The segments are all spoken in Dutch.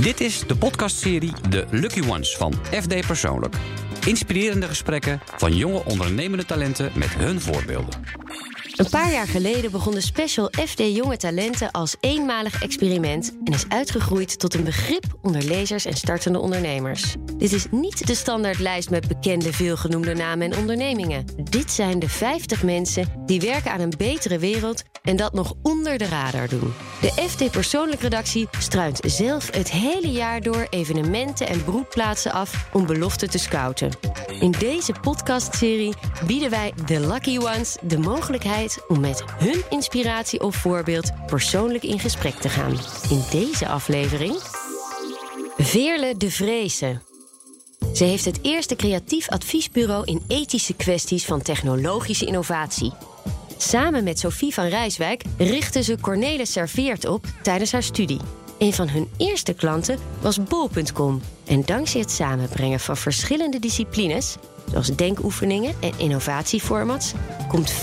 Dit is de podcastserie De Lucky Ones van FD Persoonlijk. Inspirerende gesprekken van jonge ondernemende talenten met hun voorbeelden. Een paar jaar geleden begon de special FD Jonge Talenten als eenmalig experiment en is uitgegroeid tot een begrip onder lezers en startende ondernemers. Dit is niet de standaardlijst met bekende veelgenoemde namen en ondernemingen. Dit zijn de 50 mensen die werken aan een betere wereld en dat nog onder de radar doen. De FD Persoonlijk Redactie struint zelf het hele jaar door evenementen en broedplaatsen af om beloften te scouten. In deze podcastserie bieden wij de Lucky Ones de mogelijkheid om met hun inspiratie of voorbeeld persoonlijk in gesprek te gaan. In deze aflevering. Veerle de Vreese. Ze heeft het eerste creatief adviesbureau in ethische kwesties van technologische innovatie. Samen met Sophie van Rijswijk richtte ze Cornelis Serveert op tijdens haar studie. Een van hun eerste klanten was Bol.com. En dankzij het samenbrengen van disciplines, zoals denkoefeningen en innovatieformats, komt 85%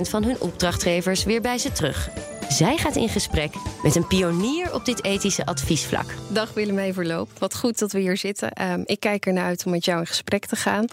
van hun opdrachtgevers weer bij ze terug. Zij gaat in gesprek met een pionier op dit ethische adviesvlak. Dag Willemee Verloop. Wat goed dat we hier zitten. Ehm, ik kijk ernaar uit om met jou in gesprek te gaan.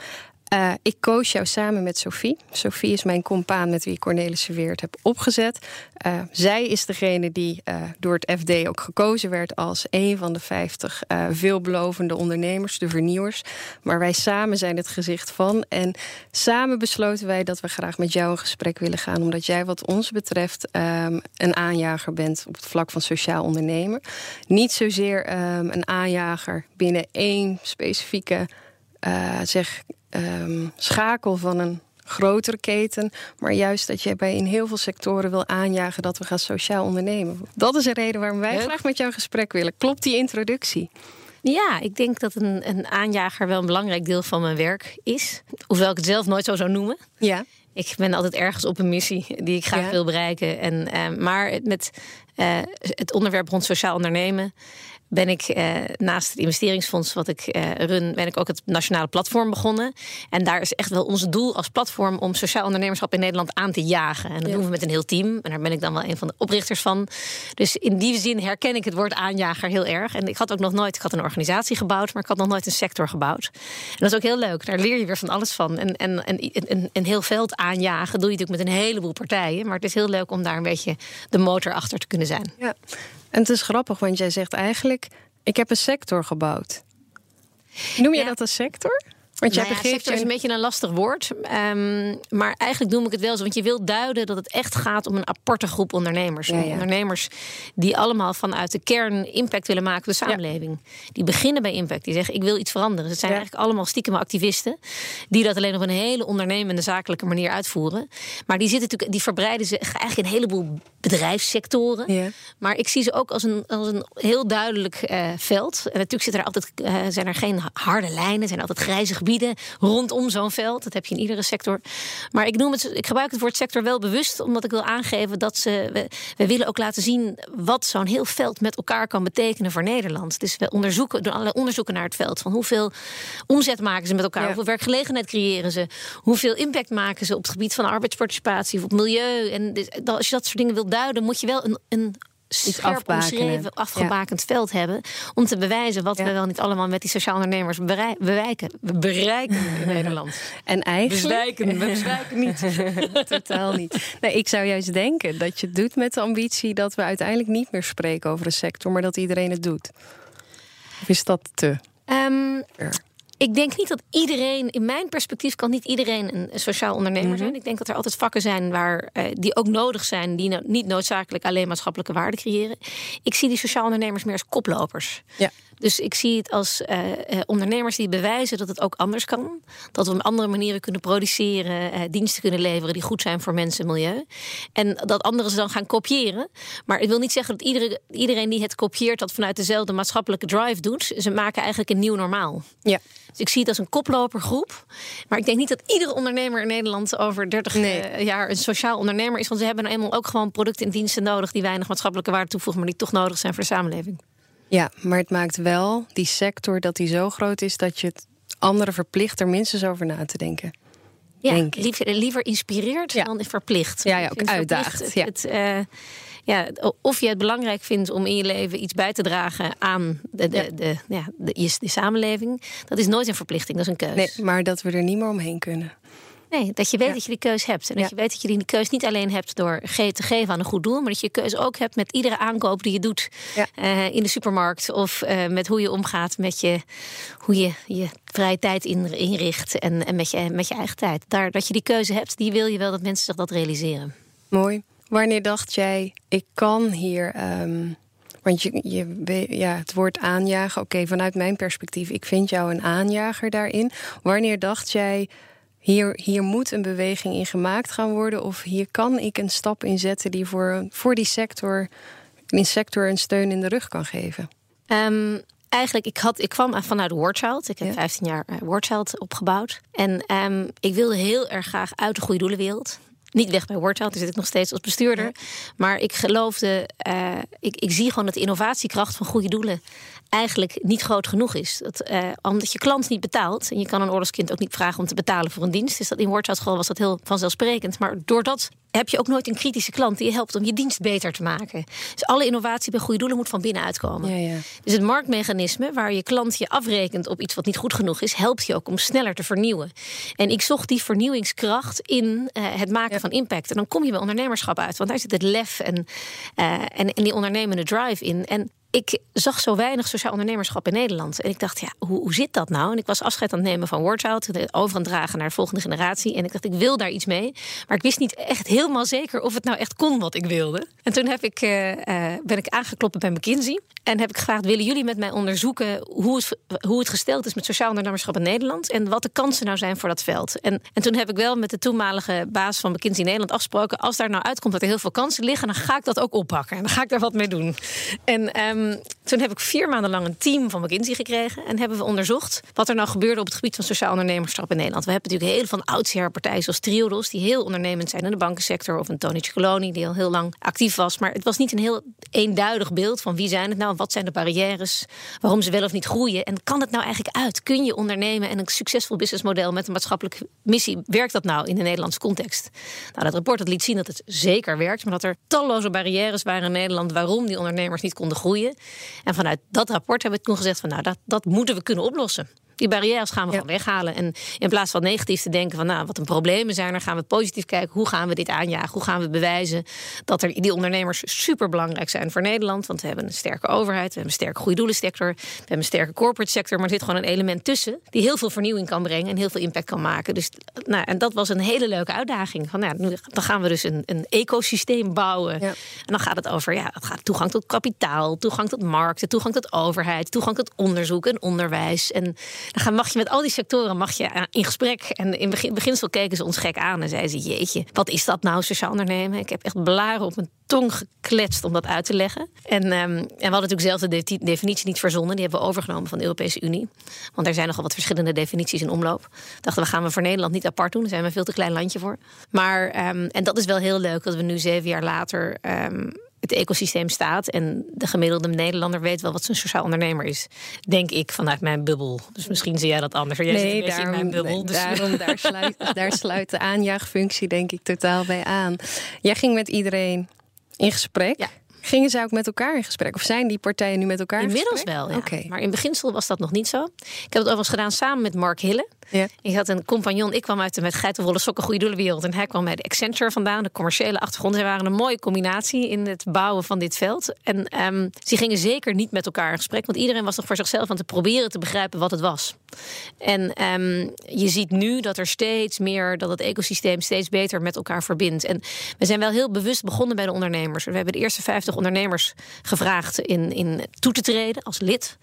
Uh, ik koos jou samen met Sophie. Sophie is mijn compaan met wie ik Cornelis Serveert heb opgezet. Uh, zij is degene die uh, door het FD ook gekozen werd als een van de 50 veelbelovende ondernemers, de vernieuwers. Maar wij samen zijn het gezicht van. En samen besloten wij dat we graag met jou in gesprek willen gaan, omdat jij, wat ons betreft, um, een aanjager bent op het vlak van sociaal ondernemen. Niet zozeer um, een aanjager binnen één specifieke. zeg Ehm, schakel van een grotere keten. Maar juist dat je bij in heel veel sectoren wil aanjagen dat we gaan sociaal ondernemen. Dat is de reden waarom wij graag met jou in gesprek willen. Klopt die introductie? Ja, ik denk dat een, een aanjager wel een belangrijk deel van mijn werk is. Hoewel ik het zelf nooit zo zou noemen. Ja. Ik ben altijd ergens op een missie die ik graag wil bereiken. En, uh, maar met uh, het onderwerp rond sociaal ondernemen ben ik eh, naast het investeringsfonds wat ik eh, run, ben ik ook het nationale platform begonnen. En daar is echt wel ons doel als platform om sociaal ondernemerschap in Nederland aan te jagen. En dat doen we met een heel team. En daar ben ik dan wel een van de oprichters van. Dus in die zin herken ik het woord aanjager heel erg. En ik had ook nog nooit, ik had een organisatie gebouwd, maar ik had nog nooit een sector gebouwd. En dat is ook heel leuk. Daar leer je weer van alles van. En, en, en, een heel veld aanjagen doe je natuurlijk met een heleboel partijen. Maar het is heel leuk om daar een beetje de motor achter te kunnen zijn. Ja. En het is grappig, want jij zegt eigenlijk: ik heb een sector gebouwd. Noem je dat een sector? Want jij nou ja, sector is een beetje een lastig woord. Um, maar eigenlijk noem ik het wel zo. Want je wil duiden dat het echt gaat om een aparte groep ondernemers. Ondernemers die allemaal vanuit de kern impact willen maken op de samenleving. Die beginnen bij impact. Die zeggen ik wil iets veranderen. Het zijn eigenlijk allemaal stiekem activisten. Die dat alleen op een hele ondernemende zakelijke manier uitvoeren. Maar die, zitten natuurlijk, die verbreiden zich eigenlijk in een heleboel bedrijfssectoren. Maar ik zie ze ook als een, als een heel duidelijk uh, veld. En natuurlijk zitten er altijd, uh, zijn er geen harde lijnen. zijn altijd grijze gebieden rondom zo'n veld. Dat heb je in iedere sector. Maar ik, noem het, ik gebruik het woord sector wel bewust, omdat ik wil aangeven dat ze. We, we willen ook laten zien wat zo'n heel veld met elkaar kan betekenen voor Nederland. Dus we onderzoeken, doen allerlei onderzoeken naar het veld. Van hoeveel omzet maken ze met elkaar? Hoeveel werkgelegenheid creëren ze? Hoeveel impact maken ze op het gebied van arbeidsparticipatie of op milieu? En dus, als je dat soort dingen wilt duiden, moet je wel een, een scherp omschreven, afgebakend veld hebben. Om te bewijzen wat we wel niet allemaal met die sociaal ondernemers bereiken. We bereiken in Nederland. En eigenlijk. Bezwijken, we bezwijken niet. Totaal niet. Nee, ik zou juist denken dat je het doet met de ambitie dat we uiteindelijk niet meer spreken over een sector, maar dat iedereen het doet. Of is dat te? Um, ik denk niet dat iedereen, in mijn perspectief, kan niet iedereen een sociaal ondernemer mhm. zijn. Ik denk dat er altijd vakken zijn waar, uh, die ook nodig zijn, die nou niet noodzakelijk alleen maatschappelijke waarde creëren. Ik zie die sociaal ondernemers meer als koplopers. Ja. Dus ik zie het als uh, ondernemers die bewijzen dat het ook anders kan. Dat we op andere manieren kunnen produceren, uh, diensten kunnen leveren die goed zijn voor mensen en milieu. En dat anderen ze dan gaan kopiëren. Maar ik wil niet zeggen dat iedereen, iedereen die het kopieert dat vanuit dezelfde maatschappelijke drive doet. Ze maken eigenlijk een nieuw normaal. Ja. Dus ik zie het als een koplopergroep. Maar ik denk niet dat iedere ondernemer in Nederland over 30 jaar een sociaal ondernemer is. Want ze hebben nou eenmaal ook gewoon producten en diensten nodig die weinig maatschappelijke waarde toevoegen, maar die toch nodig zijn voor de samenleving. Ja, maar het maakt wel die sector dat die zo groot is dat je het anderen verplicht er minstens over na te denken. Ja, liever, liever inspireert dan verplicht. Ja, ja ook uitdaagt. Ja. Het, uh, ja, of je het belangrijk vindt om in je leven iets bij te dragen aan de, de, de, ja, de, de, samenleving, dat is nooit een verplichting, dat is een keuze. Nee, maar dat we er niet meer omheen kunnen. Nee, dat je weet dat je die keus hebt. En dat je weet dat je die keus niet alleen hebt door te geven aan een goed doel, maar dat je keus ook hebt met iedere aankoop die je doet uh, in de supermarkt. Of uh, met hoe je omgaat met je, hoe je je vrije tijd inricht en, en met, je, met je eigen tijd. Daar, dat je die keuze hebt, die wil je wel dat mensen zich dat realiseren. Mooi. Wanneer dacht jij, ik kan hier. Um, want je, je, ja, het woord aanjagen, oké, vanuit mijn perspectief, ik vind jou een aanjager daarin. Wanneer dacht jij, hier, hier moet een beweging in gemaakt gaan worden? Of hier kan ik een stap in zetten die voor, voor die sector, die sector een steun in de rug kan geven? Um, eigenlijk, ik, had, ik kwam vanuit Wordchild. Ik heb 15 jaar uh, Wordchild opgebouwd. En um, ik wilde heel erg graag uit de goede doelenwereld niet weg bij Wordchild, daar zit ik nog steeds als bestuurder. Maar ik geloofde, uh, ik, ik zie gewoon dat de innovatiekracht van goede doelen eigenlijk niet groot genoeg is. Dat, uh, omdat je klant niet betaalt. En je kan een oorlogskind ook niet vragen om te betalen voor een dienst. Dus dat in School was dat heel vanzelfsprekend. Maar doordat heb je ook nooit een kritische klant die je helpt om je dienst beter te maken. Dus alle innovatie bij goede doelen moet van binnen uitkomen. Ja, ja. Dus het marktmechanisme waar je klant je afrekent op iets wat niet goed genoeg is, helpt je ook om sneller te vernieuwen. En ik zocht die vernieuwingskracht in uh, het maken van impact. En dan kom je bij ondernemerschap uit, want daar zit het lef en, uh, en, en die ondernemende drive in. En ik zag zo weinig sociaal ondernemerschap in Nederland. En ik dacht, ja, hoe, hoe zit dat nou? En ik was afscheid aan het nemen van Wordchild, over aan het dragen naar de volgende generatie. En ik dacht, ik wil daar iets mee. Maar ik wist niet echt helemaal zeker of het nou echt kon wat ik wilde. En toen heb ik, uh, ben ik aangeklopt bij McKinsey. En heb ik gevraagd: willen jullie met mij onderzoeken hoe het, hoe het gesteld is met sociaal ondernemerschap in Nederland? En wat de kansen nou zijn voor dat veld? En, en toen heb ik wel met de toenmalige baas van McKinsey Nederland afgesproken: als daar nou uitkomt dat er heel veel kansen liggen, dan ga ik dat ook oppakken. En dan ga ik daar wat mee doen. En um, toen heb ik vier maanden lang een team van McKinsey gekregen. En hebben we onderzocht wat er nou gebeurde op het gebied van sociaal ondernemerschap in Nederland. We hebben natuurlijk heel van oudsher partijen zoals Triodos, die heel ondernemend zijn in de bankensector. Of een Tony Coloni, die al heel lang actief was. Maar het was niet een heel eenduidig beeld van wie zijn het nou, wat zijn de barrières, waarom ze wel of niet groeien. En kan het nou eigenlijk uit? Kun je ondernemen en een succesvol businessmodel met een maatschappelijke missie, werkt dat nou in de Nederlandse context? Nou, dat rapport dat liet zien dat het zeker werkt, maar dat er talloze barrières waren in Nederland waarom die ondernemers niet konden groeien. En vanuit dat rapport hebben we toen gezegd van nou, dat, dat moeten we kunnen oplossen. Die barrières gaan we gewoon weghalen. En in plaats van negatief te denken van nou, wat een problemen zijn, dan gaan we positief kijken. Hoe gaan we dit aanjagen? Hoe gaan we bewijzen dat er die ondernemers super belangrijk zijn voor Nederland? Want we hebben een sterke overheid, we hebben een sterke goede doelensector, we hebben een sterke corporate sector, maar er zit gewoon een element tussen die heel veel vernieuwing kan brengen en heel veel impact kan maken. Dus nou, en dat was een hele leuke uitdaging. Van, nou, dan gaan we dus een, een ecosysteem bouwen. En dan gaat het over ja, het gaat toegang tot kapitaal, toegang tot markten, toegang tot overheid, toegang tot onderzoek en onderwijs. En dan mag je met al die sectoren mag je in gesprek. En in begin, beginsel keken ze ons gek aan en zeiden ze: Jeetje, wat is dat nou, sociaal ondernemen? Ik heb echt blaren op mijn tong gekletst om dat uit te leggen. En, um, en we hadden natuurlijk zelf de definitie niet verzonnen. Die hebben we overgenomen van de Europese Unie. Want er zijn nogal wat verschillende definities in omloop. Dachten we gaan we voor Nederland niet apart doen. Daar zijn we een veel te klein landje voor. Maar, um, en dat is wel heel leuk dat we nu zeven jaar later. Um, het ecosysteem staat. En de gemiddelde Nederlander weet wel wat zijn sociaal ondernemer is. Denk ik vanuit mijn bubbel. Dus misschien zie jij dat anders. Jij nee, daarom, in mijn bubbel. dus. daarom daar, sluit, daar sluit de aanjaagfunctie denk ik totaal bij aan. Jij ging met iedereen in gesprek. Ja. Gingen zij ook met elkaar in gesprek? Of zijn die partijen nu met elkaar Inmiddels in gesprek? Inmiddels wel, ja. Maar in beginsel was dat nog niet zo. Ik heb het overigens gedaan samen met Mark Hille. Ja. Ik had een compagnon. Ik kwam uit de met geitenwolle sokken goede doelenwereld. En hij kwam bij de Accenture vandaan. De commerciële achtergrond. Ze waren een mooie combinatie in het bouwen van dit veld. En um, ze gingen zeker niet met elkaar in gesprek. Want iedereen was toch voor zichzelf aan te proberen te begrijpen wat het was. En um, je ziet nu dat er steeds meer, dat het ecosysteem steeds beter met elkaar verbindt. En we zijn wel heel bewust begonnen bij de ondernemers. We hebben de eerste 50 ondernemers gevraagd in, in toe te treden als lid.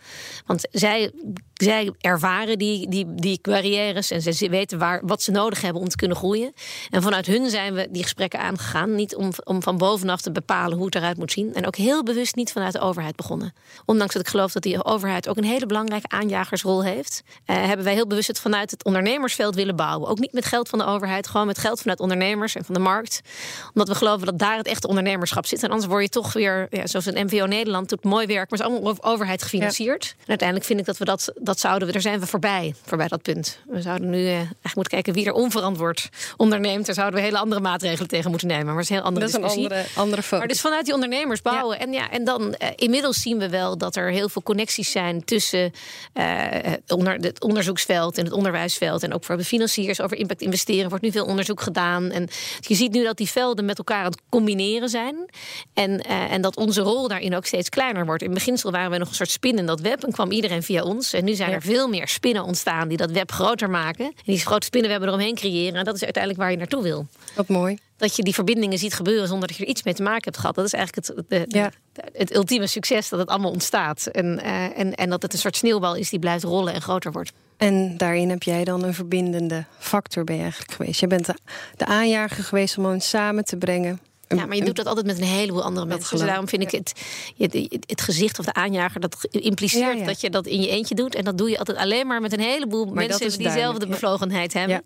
Want zij, zij ervaren die, die, die barrières en ze weten waar, wat ze nodig hebben om te kunnen groeien. En vanuit hun zijn we die gesprekken aangegaan. Niet om, om van bovenaf te bepalen hoe het eruit moet zien. En ook heel bewust niet vanuit de overheid begonnen. Ondanks dat ik geloof dat die overheid ook een hele belangrijke aanjagersrol heeft. Uh, hebben wij heel bewust het vanuit het ondernemersveld willen bouwen. Ook niet met geld van de overheid, gewoon met geld vanuit ondernemers en van de markt. Omdat we geloven dat daar het echte ondernemerschap zit. En anders word je toch weer, ja, zoals een MVO Nederland doet mooi werk, maar is allemaal overheid gefinancierd. En uiteindelijk vind ik dat we dat, dat zouden we, daar zijn we voorbij, voorbij dat punt. We zouden nu uh, eigenlijk moeten kijken wie er onverantwoord onderneemt. Daar zouden we hele andere maatregelen tegen moeten nemen. Maar dat is een heel andere dat is discussie. een andere, andere focus. Maar dus vanuit die ondernemers bouwen. En, ja, en dan uh, inmiddels zien we wel dat er heel veel connecties zijn tussen uh, onder, het onderzoeksveld en het onderwijsveld. En ook voor de financiers over impact investeren wordt nu veel onderzoek gedaan. En je ziet nu dat die velden met elkaar aan het combineren zijn. En, en dat onze rol daarin ook steeds kleiner wordt. In beginsel waren we nog een soort spin in dat web en kwam iedereen via ons. En nu zijn er veel meer spinnen ontstaan die dat web groter maken. En die grote spinnenwebben eromheen creëren. En dat is uiteindelijk waar je naartoe wil. Wat mooi. Dat je die verbindingen ziet gebeuren zonder dat je er iets mee te maken hebt gehad. Dat is eigenlijk het, de, ja. de, het ultieme succes dat het allemaal ontstaat. En, uh, en, en dat het een soort sneeuwbal is die blijft rollen en groter wordt. En daarin heb jij dan een verbindende factor ben je eigenlijk geweest. Je bent de, de aanjager geweest om ons samen te brengen. Ja, maar je doet dat altijd met een heleboel andere mensen. Dus daarom vind ik het, het, het gezicht of de aanjager... dat impliceert ja, ja. dat je dat in je eentje doet. En dat doe je altijd alleen maar met een heleboel maar mensen... die diezelfde bevlogenheid hebben.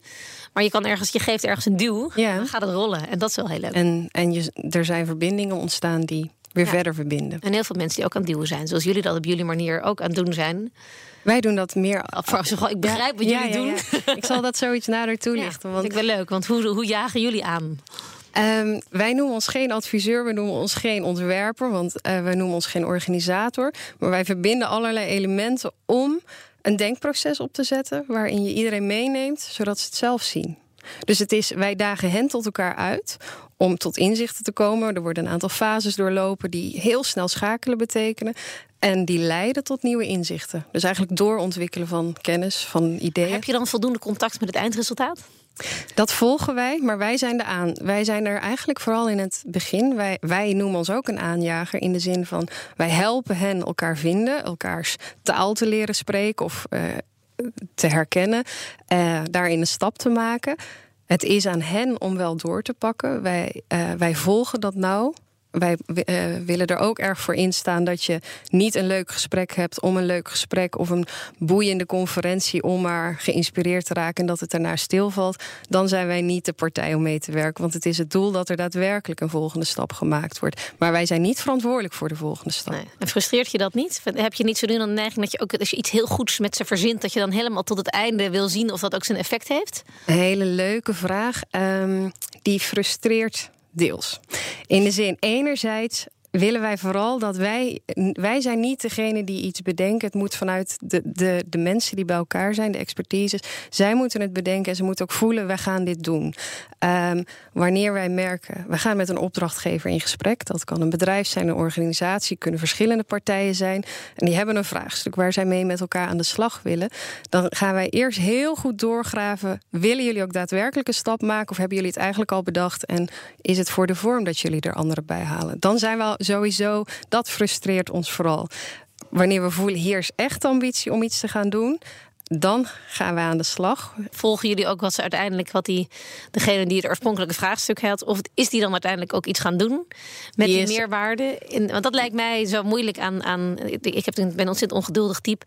Maar je kan ergens, je geeft ergens een duw, dan gaat het rollen. En dat is wel heel leuk. En, en je, er zijn verbindingen ontstaan die weer verder verbinden. En heel veel mensen die ook aan het duwen zijn. Zoals jullie dat op jullie manier ook aan het doen zijn. Wij doen dat meer. Ik begrijp wat jullie doen. Ik zal dat zoiets nader toelichten. want ik wel leuk, want hoe, hoe jagen jullie aan? Um, wij noemen ons geen adviseur, we noemen ons geen ontwerper, want uh, wij noemen ons geen organisator. Maar wij verbinden allerlei elementen om een denkproces op te zetten waarin je iedereen meeneemt, zodat ze het zelf zien. Dus het is, wij dagen hen tot elkaar uit om tot inzichten te komen. Er worden een aantal fases doorlopen die heel snel schakelen betekenen. En die leiden tot nieuwe inzichten. Dus eigenlijk doorontwikkelen van kennis, van ideeën. Heb je dan voldoende contact met het eindresultaat? Dat volgen wij, maar wij zijn de aan. Wij zijn er eigenlijk vooral in het begin. Wij, wij noemen ons ook een aanjager in de zin van wij helpen hen elkaar vinden, elkaars taal te leren spreken of uh, te herkennen, uh, daarin een stap te maken. Het is aan hen om wel door te pakken. Wij, uh, wij volgen dat nou wij uh, willen er ook erg voor instaan dat je niet een leuk gesprek hebt om een leuk gesprek of een boeiende conferentie om maar geïnspireerd te raken en dat het daarna stilvalt. Dan zijn wij niet de partij om mee te werken. Want het is het doel dat er daadwerkelijk een volgende stap gemaakt wordt. Maar wij zijn niet verantwoordelijk voor de volgende stap. Nee. En frustreert je dat niet? Heb je niet zo doen dan de neiging dat je ook als je iets heel goeds met ze verzint, dat je dan helemaal tot het einde wil zien of dat ook zijn effect heeft? Een hele leuke vraag. Um, die frustreert deels. In de zin, enerzijds willen wij vooral dat wij. Wij zijn niet degene die iets bedenken. Het moet vanuit de, de, de mensen die bij elkaar zijn, de expertises. Zij moeten het bedenken en ze moeten ook voelen: wij gaan dit doen. Um, wanneer wij merken, we gaan met een opdrachtgever in gesprek. Dat kan een bedrijf zijn, een organisatie, kunnen verschillende partijen zijn. En die hebben een vraagstuk waar zij mee met elkaar aan de slag willen. Dan gaan wij eerst heel goed doorgraven. Willen jullie ook daadwerkelijk een stap maken? Of hebben jullie het eigenlijk al bedacht? En is het voor de vorm dat jullie er anderen bij halen? Dan zijn we al sowieso, dat frustreert ons vooral. Wanneer we voelen, hier is echt ambitie om iets te gaan doen, dan gaan we aan de slag. Volgen jullie ook wat ze uiteindelijk, wat die, degene die het oorspronkelijke vraagstuk had, of is die dan uiteindelijk ook iets gaan doen met die, die meerwaarde? In, want dat lijkt mij zo moeilijk aan. aan ik heb, ben een ontzettend ongeduldig type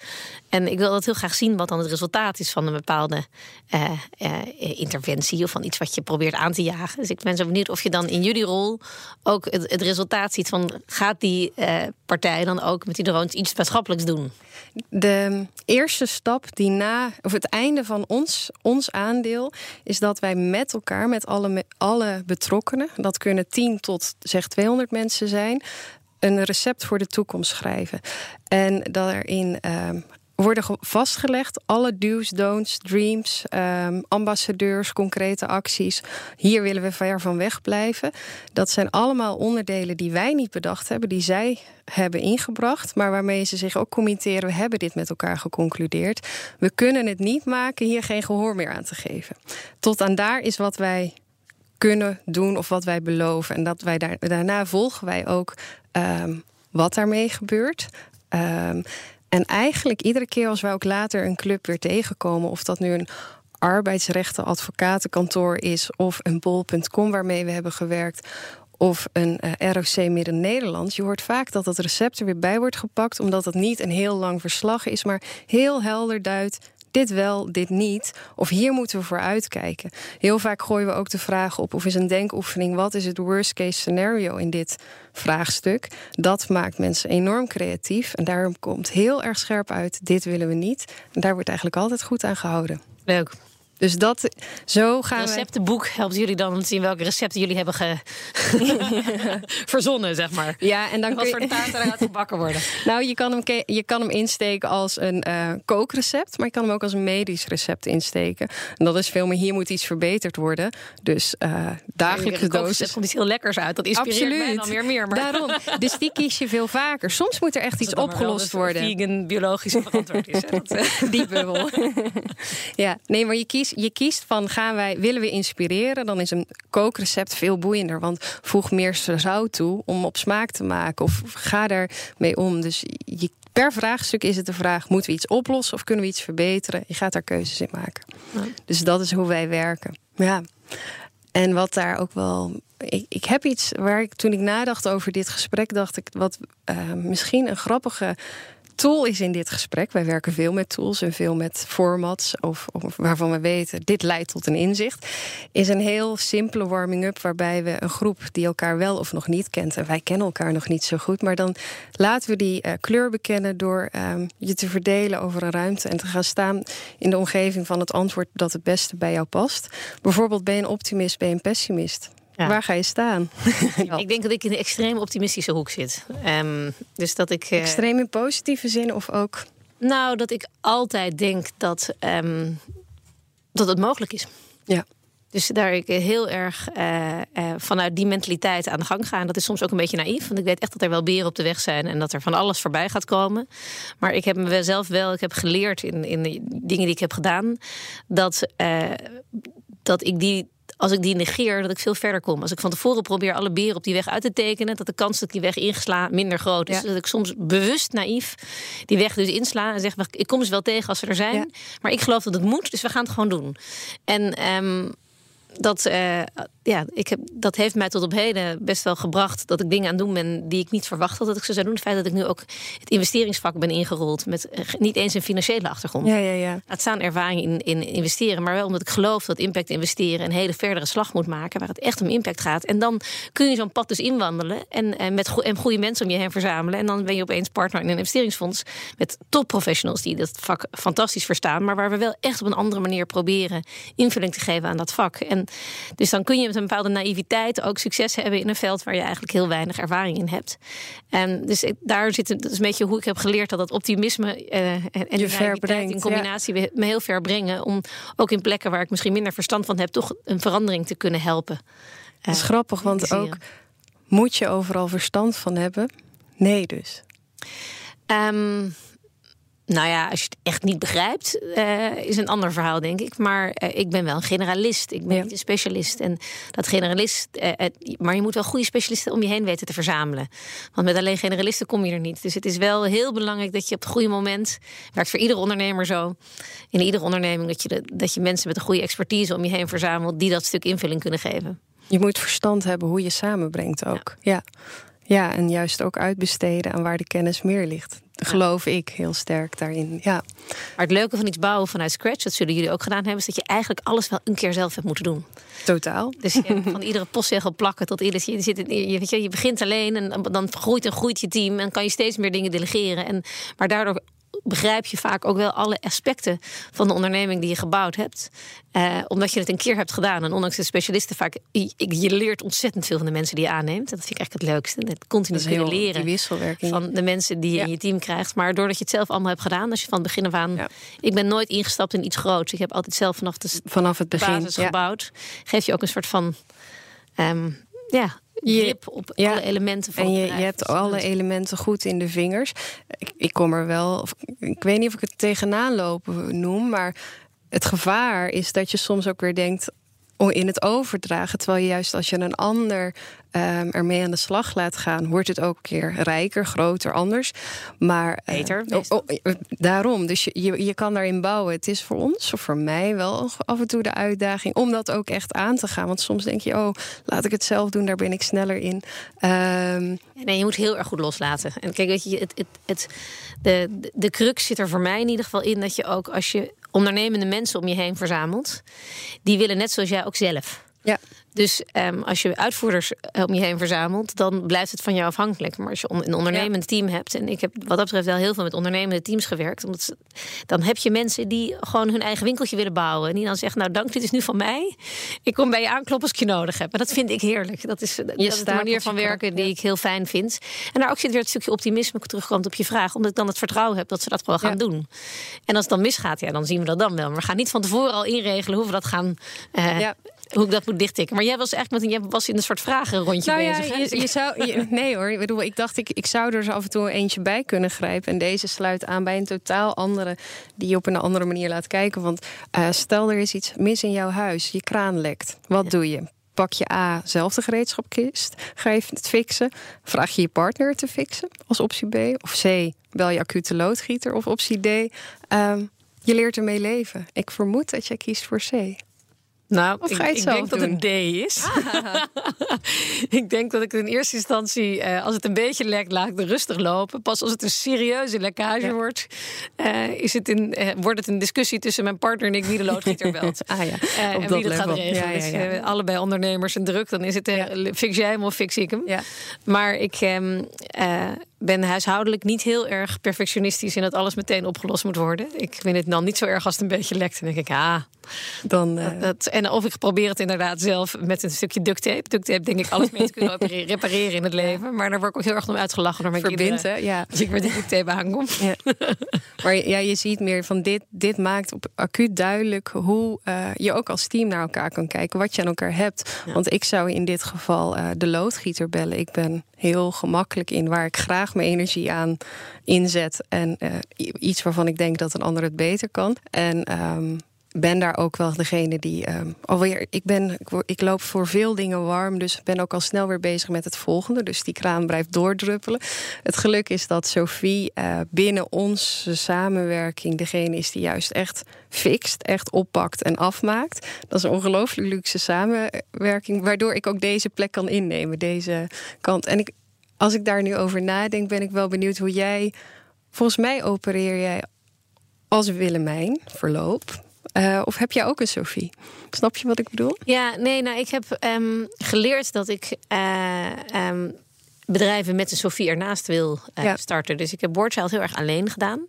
en ik wil dat heel graag zien wat dan het resultaat is van een bepaalde uh, uh, interventie of van iets wat je probeert aan te jagen. Dus ik ben zo benieuwd of je dan in jullie rol ook het, het resultaat ziet van gaat die uh, partij dan ook met die drones iets maatschappelijks doen? De eerste stap die na, of het einde van ons, ons aandeel, is dat wij met elkaar, met alle, alle betrokkenen, dat kunnen 10 tot zeg 200 mensen zijn, een recept voor de toekomst schrijven. En daarin uh, worden vastgelegd alle do's, don'ts, dreams, um, ambassadeurs, concrete acties. Hier willen we ver van weg blijven. Dat zijn allemaal onderdelen die wij niet bedacht hebben, die zij hebben ingebracht, maar waarmee ze zich ook committeren. We hebben dit met elkaar geconcludeerd. We kunnen het niet maken hier geen gehoor meer aan te geven. Tot aan daar is wat wij kunnen doen of wat wij beloven. En dat wij daar, daarna volgen wij ook um, wat daarmee gebeurt. Um, en eigenlijk iedere keer als wij ook later een club weer tegenkomen, of dat nu een arbeidsrechten advocatenkantoor is of een bol.com waarmee we hebben gewerkt of een uh, ROC Midden-Nederland. Je hoort vaak dat het recept er weer bij wordt gepakt, omdat het niet een heel lang verslag is, maar heel helder duidt. Dit wel, dit niet. Of hier moeten we voor uitkijken. Heel vaak gooien we ook de vraag op, of is een denkoefening... wat is het worst case scenario in dit vraagstuk? Dat maakt mensen enorm creatief. En daarom komt heel erg scherp uit, dit willen we niet. En daar wordt eigenlijk altijd goed aan gehouden. Leuk. Dus dat, zo gaan Het receptenboek helpt jullie dan om te zien welke recepten jullie hebben ge... verzonnen, zeg maar. Ja, en dan Wat voor taart eruit gebakken worden. Nou, je kan hem, je kan hem insteken als een uh, kookrecept, maar je kan hem ook als een medisch recept insteken. En dat is veel meer, hier moet iets verbeterd worden. Dus uh, dagelijkse dosis. Er komt iets heel lekkers uit, dat inspireert Absoluut. mij dan weer meer. Maar... Daarom, dus die kies je veel vaker. Soms moet er echt iets opgelost worden. vegan, biologisch verantwoord is. die bubbel. ja, nee, maar je kiest je kiest van gaan wij, willen we inspireren, dan is een kookrecept veel boeiender. Want voeg meer zout toe om op smaak te maken. Of ga daarmee om. Dus je, per vraagstuk is het de vraag: moeten we iets oplossen of kunnen we iets verbeteren? Je gaat daar keuzes in maken. Dus dat is hoe wij werken. Ja. En wat daar ook wel. Ik, ik heb iets waar ik toen ik nadacht over dit gesprek, dacht ik wat uh, misschien een grappige tool is in dit gesprek. Wij werken veel met tools en veel met formats, of, of, waarvan we weten dit leidt tot een inzicht. Is een heel simpele warming-up waarbij we een groep die elkaar wel of nog niet kent, en wij kennen elkaar nog niet zo goed, maar dan laten we die uh, kleur bekennen door um, je te verdelen over een ruimte en te gaan staan in de omgeving van het antwoord dat het beste bij jou past. Bijvoorbeeld ben je een optimist, ben je een pessimist. Waar ga je staan? ik denk dat ik in de extreem optimistische hoek zit. Um, dus dat ik. Uh, extreem in positieve zin of ook? Nou, dat ik altijd denk dat, um, dat het mogelijk is. Ja. Dus daar ik heel erg uh, uh, vanuit die mentaliteit aan de gang ga. En dat is soms ook een beetje naïef. Want ik weet echt dat er wel beren op de weg zijn. En dat er van alles voorbij gaat komen. Maar ik heb mezelf wel, ik heb geleerd in, in de dingen die ik heb gedaan. Dat, uh, dat ik die als ik die negeer, dat ik veel verder kom. Als ik van tevoren probeer alle beren op die weg uit te tekenen, dat de kans dat ik die weg ingesla minder groot is. Dat ik soms bewust naïef die weg dus insla en zeg: ik kom ze wel tegen als ze er zijn. Maar ik geloof dat het moet, dus we gaan het gewoon doen. En um, dat, uh, ja, ik heb, dat heeft mij tot op heden best wel gebracht dat ik dingen aan doen ben die ik niet verwacht had dat ik ze zou doen. Het feit dat ik nu ook het investeringsvak ben ingerold met eh, niet eens een financiële achtergrond. Ja, ja, ja. Het staan ervaring in, in investeren, maar wel omdat ik geloof dat impact investeren een hele verdere slag moet maken waar het echt om impact gaat. En dan kun je zo'n pad dus inwandelen en, en met go en goede mensen om je heen verzamelen. En dan ben je opeens partner in een investeringsfonds met topprofessionals die dat vak fantastisch verstaan, maar waar we wel echt op een andere manier proberen invulling te geven aan dat vak. En dus dan kun je met een bepaalde naïviteit ook succes hebben in een veld waar je eigenlijk heel weinig ervaring in hebt. En dus daar zit het, dat is een beetje hoe ik heb geleerd dat dat optimisme uh, en je naïviteit in combinatie me heel ver brengen. Om ook in plekken waar ik misschien minder verstand van heb, toch een verandering te kunnen helpen. Dat is uh, grappig, want ook moet je overal verstand van hebben? Nee, dus. Um, nou ja, als je het echt niet begrijpt, uh, is een ander verhaal, denk ik. Maar uh, ik ben wel een generalist. Ik ben ja. niet een specialist. En dat generalist. Uh, maar je moet wel goede specialisten om je heen weten te verzamelen. Want met alleen generalisten kom je er niet. Dus het is wel heel belangrijk dat je op het goede moment. werkt voor iedere ondernemer zo. In iedere onderneming dat je, de, dat je mensen met een goede expertise om je heen verzamelt. die dat stuk invulling kunnen geven. Je moet verstand hebben hoe je samenbrengt ook. ja. ja. Ja, en juist ook uitbesteden aan waar de kennis meer ligt. Geloof ik heel sterk daarin. Ja. Maar het leuke van iets bouwen vanuit scratch, dat zullen jullie ook gedaan hebben, is dat je eigenlijk alles wel een keer zelf hebt moeten doen. Totaal. Dus je van iedere postzegel plakken tot iedere. Je, zit, je, weet je, je begint alleen en dan groeit en groeit je team en kan je steeds meer dingen delegeren. En, maar daardoor begrijp je vaak ook wel alle aspecten van de onderneming die je gebouwd hebt. Uh, omdat je het een keer hebt gedaan. En ondanks de specialisten vaak, je, je, leert ontzettend veel van de mensen die je aanneemt. En dat vind ik eigenlijk het leukste. Het continu kunnen leren wisselwerking. van de mensen die je in je team krijgt. Maar doordat je het zelf allemaal hebt gedaan, als je van het begin af aan. Ja. Ik ben nooit ingestapt in iets groots. Ik heb altijd zelf vanaf, de, vanaf het begin basis gebouwd. Geef je ook een soort van. Um, ja, grip op ja, alle elementen van En je, je hebt alle elementen goed in de vingers. Ik, ik kom er wel, of, ik weet niet of ik het tegenaan lopen noem, maar het gevaar is dat je soms ook weer denkt in het overdragen. Terwijl je juist als je een ander um, ermee aan de slag laat gaan, wordt het ook een keer rijker, groter, anders. Maar uh, beter. Oh, oh, daarom. Dus je, je, je, kan daarin bouwen. Het is voor ons of voor mij wel af en toe de uitdaging om dat ook echt aan te gaan. Want soms denk je, oh, laat ik het zelf doen, daar ben ik sneller in. Um, nee, je moet heel erg goed loslaten. En kijk, weet je, het, het, het, de, de crux zit er voor mij in ieder geval in dat je ook als je ondernemende mensen om je heen verzamelt, die willen net zoals jij ook zelf. Ja. Dus um, als je uitvoerders eh, om je heen verzamelt, dan blijft het van jou afhankelijk. Maar als je een ondernemend team hebt, en ik heb wat dat betreft wel heel veel met ondernemende teams gewerkt, omdat dan heb je mensen die gewoon hun eigen winkeltje willen bouwen. En die dan zeggen: Nou, dank, dit is nu van mij. Ik kom bij je aankloppen als ik je nodig heb. En dat vind ik heerlijk. Dat is, dat is de manier van werken die ik heel fijn vind. En daar ook zit weer het stukje optimisme terugkomt op je vraag, omdat ik dan het vertrouwen heb dat ze dat wel gaan doen. En als het dan misgaat, ja, dan zien we dat dan wel. Maar we gaan niet van tevoren al inregelen hoe we dat gaan. Uh, ja hoe ik dat moet dichttikken. Maar jij was echt met een, jij was in een soort vragenrondje nou bezig. Ja, je, je, zou, nee hoor, ik bedoel, ik dacht ik, ik zou er zo af en toe eentje bij kunnen grijpen. En deze sluit aan bij een totaal andere die je op een andere manier laat kijken. Want uh, stel er is iets mis in jouw huis, je kraan lekt. Wat doe je? Pak je A, zelf de gereedschapkist, ga je het fixen. Vraag je je partner te fixen als optie B. Of C, bel je acute loodgieter of optie D. Um, je leert ermee leven. Ik vermoed dat jij kiest voor C. Nou, ik, ik denk dat het een D is. Ah. ik denk dat ik in eerste instantie, uh, als het een beetje lekt, laat ik er rustig lopen. Pas als het een serieuze lekkage wordt, uh, is het in, uh, wordt het een discussie tussen mijn partner en ik wie de loodgieter belt. ah, ja. en wie dat level. gaat regelen. Ja, dus, allebei ondernemers en druk, dan is het fix jij hem of fix ik hem. Maar ik. Ben huishoudelijk niet heel erg perfectionistisch in dat alles meteen opgelost moet worden. Ik vind het dan niet zo erg als het een beetje lekt. En denk ik, ah, dan. Uh... Dat, en of ik probeer het inderdaad zelf met een stukje duct tape. Duct tape denk ik alles mee te kunnen repareren in het leven. Maar daar word ik ook heel erg om uitgelachen door mijn Verbinden, kinderen. Ja. Als ik met die duct tape aankom. Ja. maar ja, je ziet meer van dit, dit maakt op acuut duidelijk hoe uh, je ook als team naar elkaar kan kijken. Wat je aan elkaar hebt. Want ik zou in dit geval uh, de loodgieter bellen. Ik ben heel gemakkelijk in waar ik graag mijn energie aan inzet. En uh, iets waarvan ik denk dat een ander het beter kan. En um, ben daar ook wel degene die um, alweer. Ik, ben, ik, loop voor veel dingen warm, dus ben ook al snel weer bezig met het volgende. Dus die kraan blijft doordruppelen. Het geluk is dat Sophie uh, binnen onze samenwerking degene is die juist echt fixt, echt oppakt en afmaakt. Dat is een ongelooflijk luxe samenwerking, waardoor ik ook deze plek kan innemen, deze kant. En ik, als ik daar nu over nadenk, ben ik wel benieuwd hoe jij. Volgens mij opereer jij als Willemijn verloop. Uh, of heb jij ook een Sophie? Snap je wat ik bedoel? Ja, nee, nou, ik heb um, geleerd dat ik uh, bedrijven met een Sofie ernaast wil uh, starten. Dus ik heb Boardchild heel erg alleen gedaan.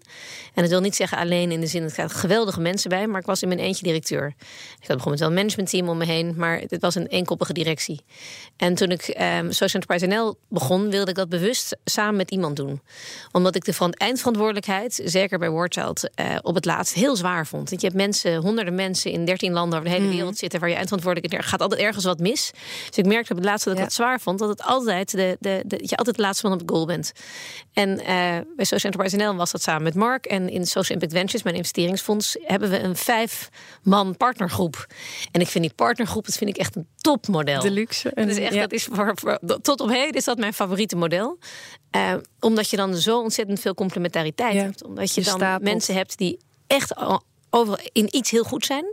En dat wil niet zeggen alleen in de zin, dat er geweldige mensen bij, maar ik was in mijn eentje directeur. Ik had begonnen met wel een managementteam om me heen, maar het was een eenkoppige directie. En toen ik um, Social Enterprise NL begon, wilde ik dat bewust samen met iemand doen. Omdat ik de van eindverantwoordelijkheid, zeker bij Boardchild, uh, op het laatst heel zwaar vond. Want je hebt mensen, honderden mensen in dertien landen over de hele mhm. wereld zitten waar je eindverantwoordelijk. Er gaat altijd ergens wat mis. Dus ik merkte op het laatste dat ik ja. het zwaar vond, dat het altijd de, de dat je altijd de laatste van op het goal bent. En uh, bij Social Enterprise NL was dat samen met Mark. En in Social Impact Ventures, mijn investeringsfonds, hebben we een vijf-man partnergroep. En ik vind die partnergroep, dat vind ik echt een topmodel. De luxe. En, dus echt, dat is voor, tot op heden is dat mijn favoriete model. Uh, omdat je dan zo ontzettend veel complementariteit hebt. Omdat je dan mensen hebt die echt over in iets heel goed zijn.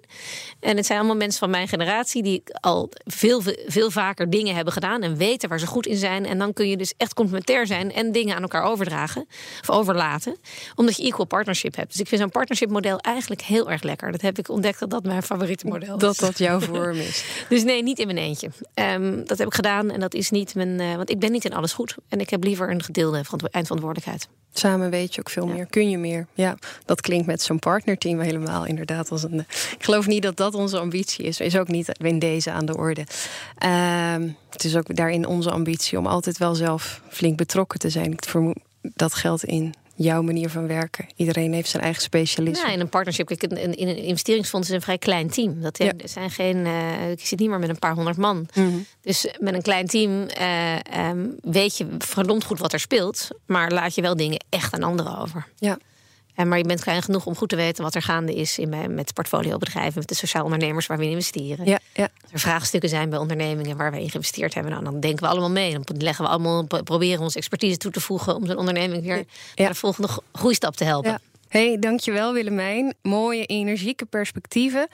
En het zijn allemaal mensen van mijn generatie die al veel, veel vaker dingen hebben gedaan en weten waar ze goed in zijn. En dan kun je dus echt complementair zijn en dingen aan elkaar overdragen of overlaten, omdat je equal partnership hebt. Dus ik vind zo'n partnership model eigenlijk heel erg lekker. Dat heb ik ontdekt dat dat mijn favoriete model is. Dat dat jouw vorm is. dus nee, niet in mijn eentje. Um, dat heb ik gedaan en dat is niet mijn. Uh, want ik ben niet in alles goed en ik heb liever een gedeelde eindverantwoordelijkheid. Samen weet je ook veel meer, kun je meer. Ja, dat klinkt met zo'n partnerteam helemaal inderdaad als een. Ik geloof niet dat dat onze ambitie is. Is ook niet in deze aan de orde. Uh, het is ook daarin onze ambitie om altijd wel zelf flink betrokken te zijn. Ik vermoed dat geldt in jouw manier van werken. Iedereen heeft zijn eigen specialisme. Ja, in een partnership, in een investeringsfonds is een vrij klein team. Dat ja. zijn geen, uh, ik zit niet meer met een paar honderd man. Mm -hmm. Dus met een klein team uh, um, weet je verdomd goed wat er speelt, maar laat je wel dingen echt aan anderen over. Ja. En maar je bent klein genoeg om goed te weten wat er gaande is in, met portfoliobedrijven, met de sociaal ondernemers waar we in investeren. Ja, ja. Als er vraagstukken zijn bij ondernemingen waar we in geïnvesteerd hebben, nou, dan denken we allemaal mee. Dan leggen we allemaal, proberen onze expertise toe te voegen om zo'n onderneming weer ja. naar de volgende groeistap te helpen. Hey, dankjewel Willemijn. Mooie, energieke perspectieven.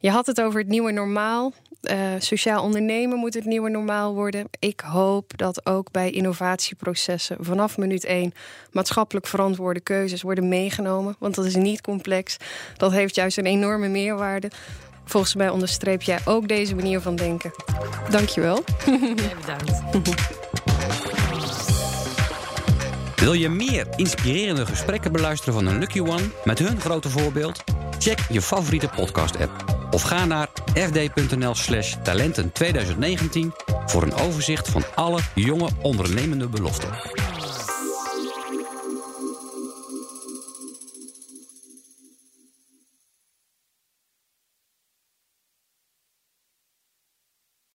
Je had het over het nieuwe normaal. Uh, sociaal ondernemen moet het nieuwe normaal worden. Ik hoop dat ook bij innovatieprocessen vanaf minuut één maatschappelijk verantwoorde keuzes worden meegenomen. Want dat is niet complex. Dat heeft juist een enorme meerwaarde. Volgens mij onderstreep jij ook deze manier van denken. Dankjewel. Ja, bedankt. Wil je meer inspirerende gesprekken beluisteren van een Lucky One met hun grote voorbeeld? Check je favoriete podcast-app of ga naar fd.nl/slash talenten 2019 voor een overzicht van alle jonge ondernemende beloften.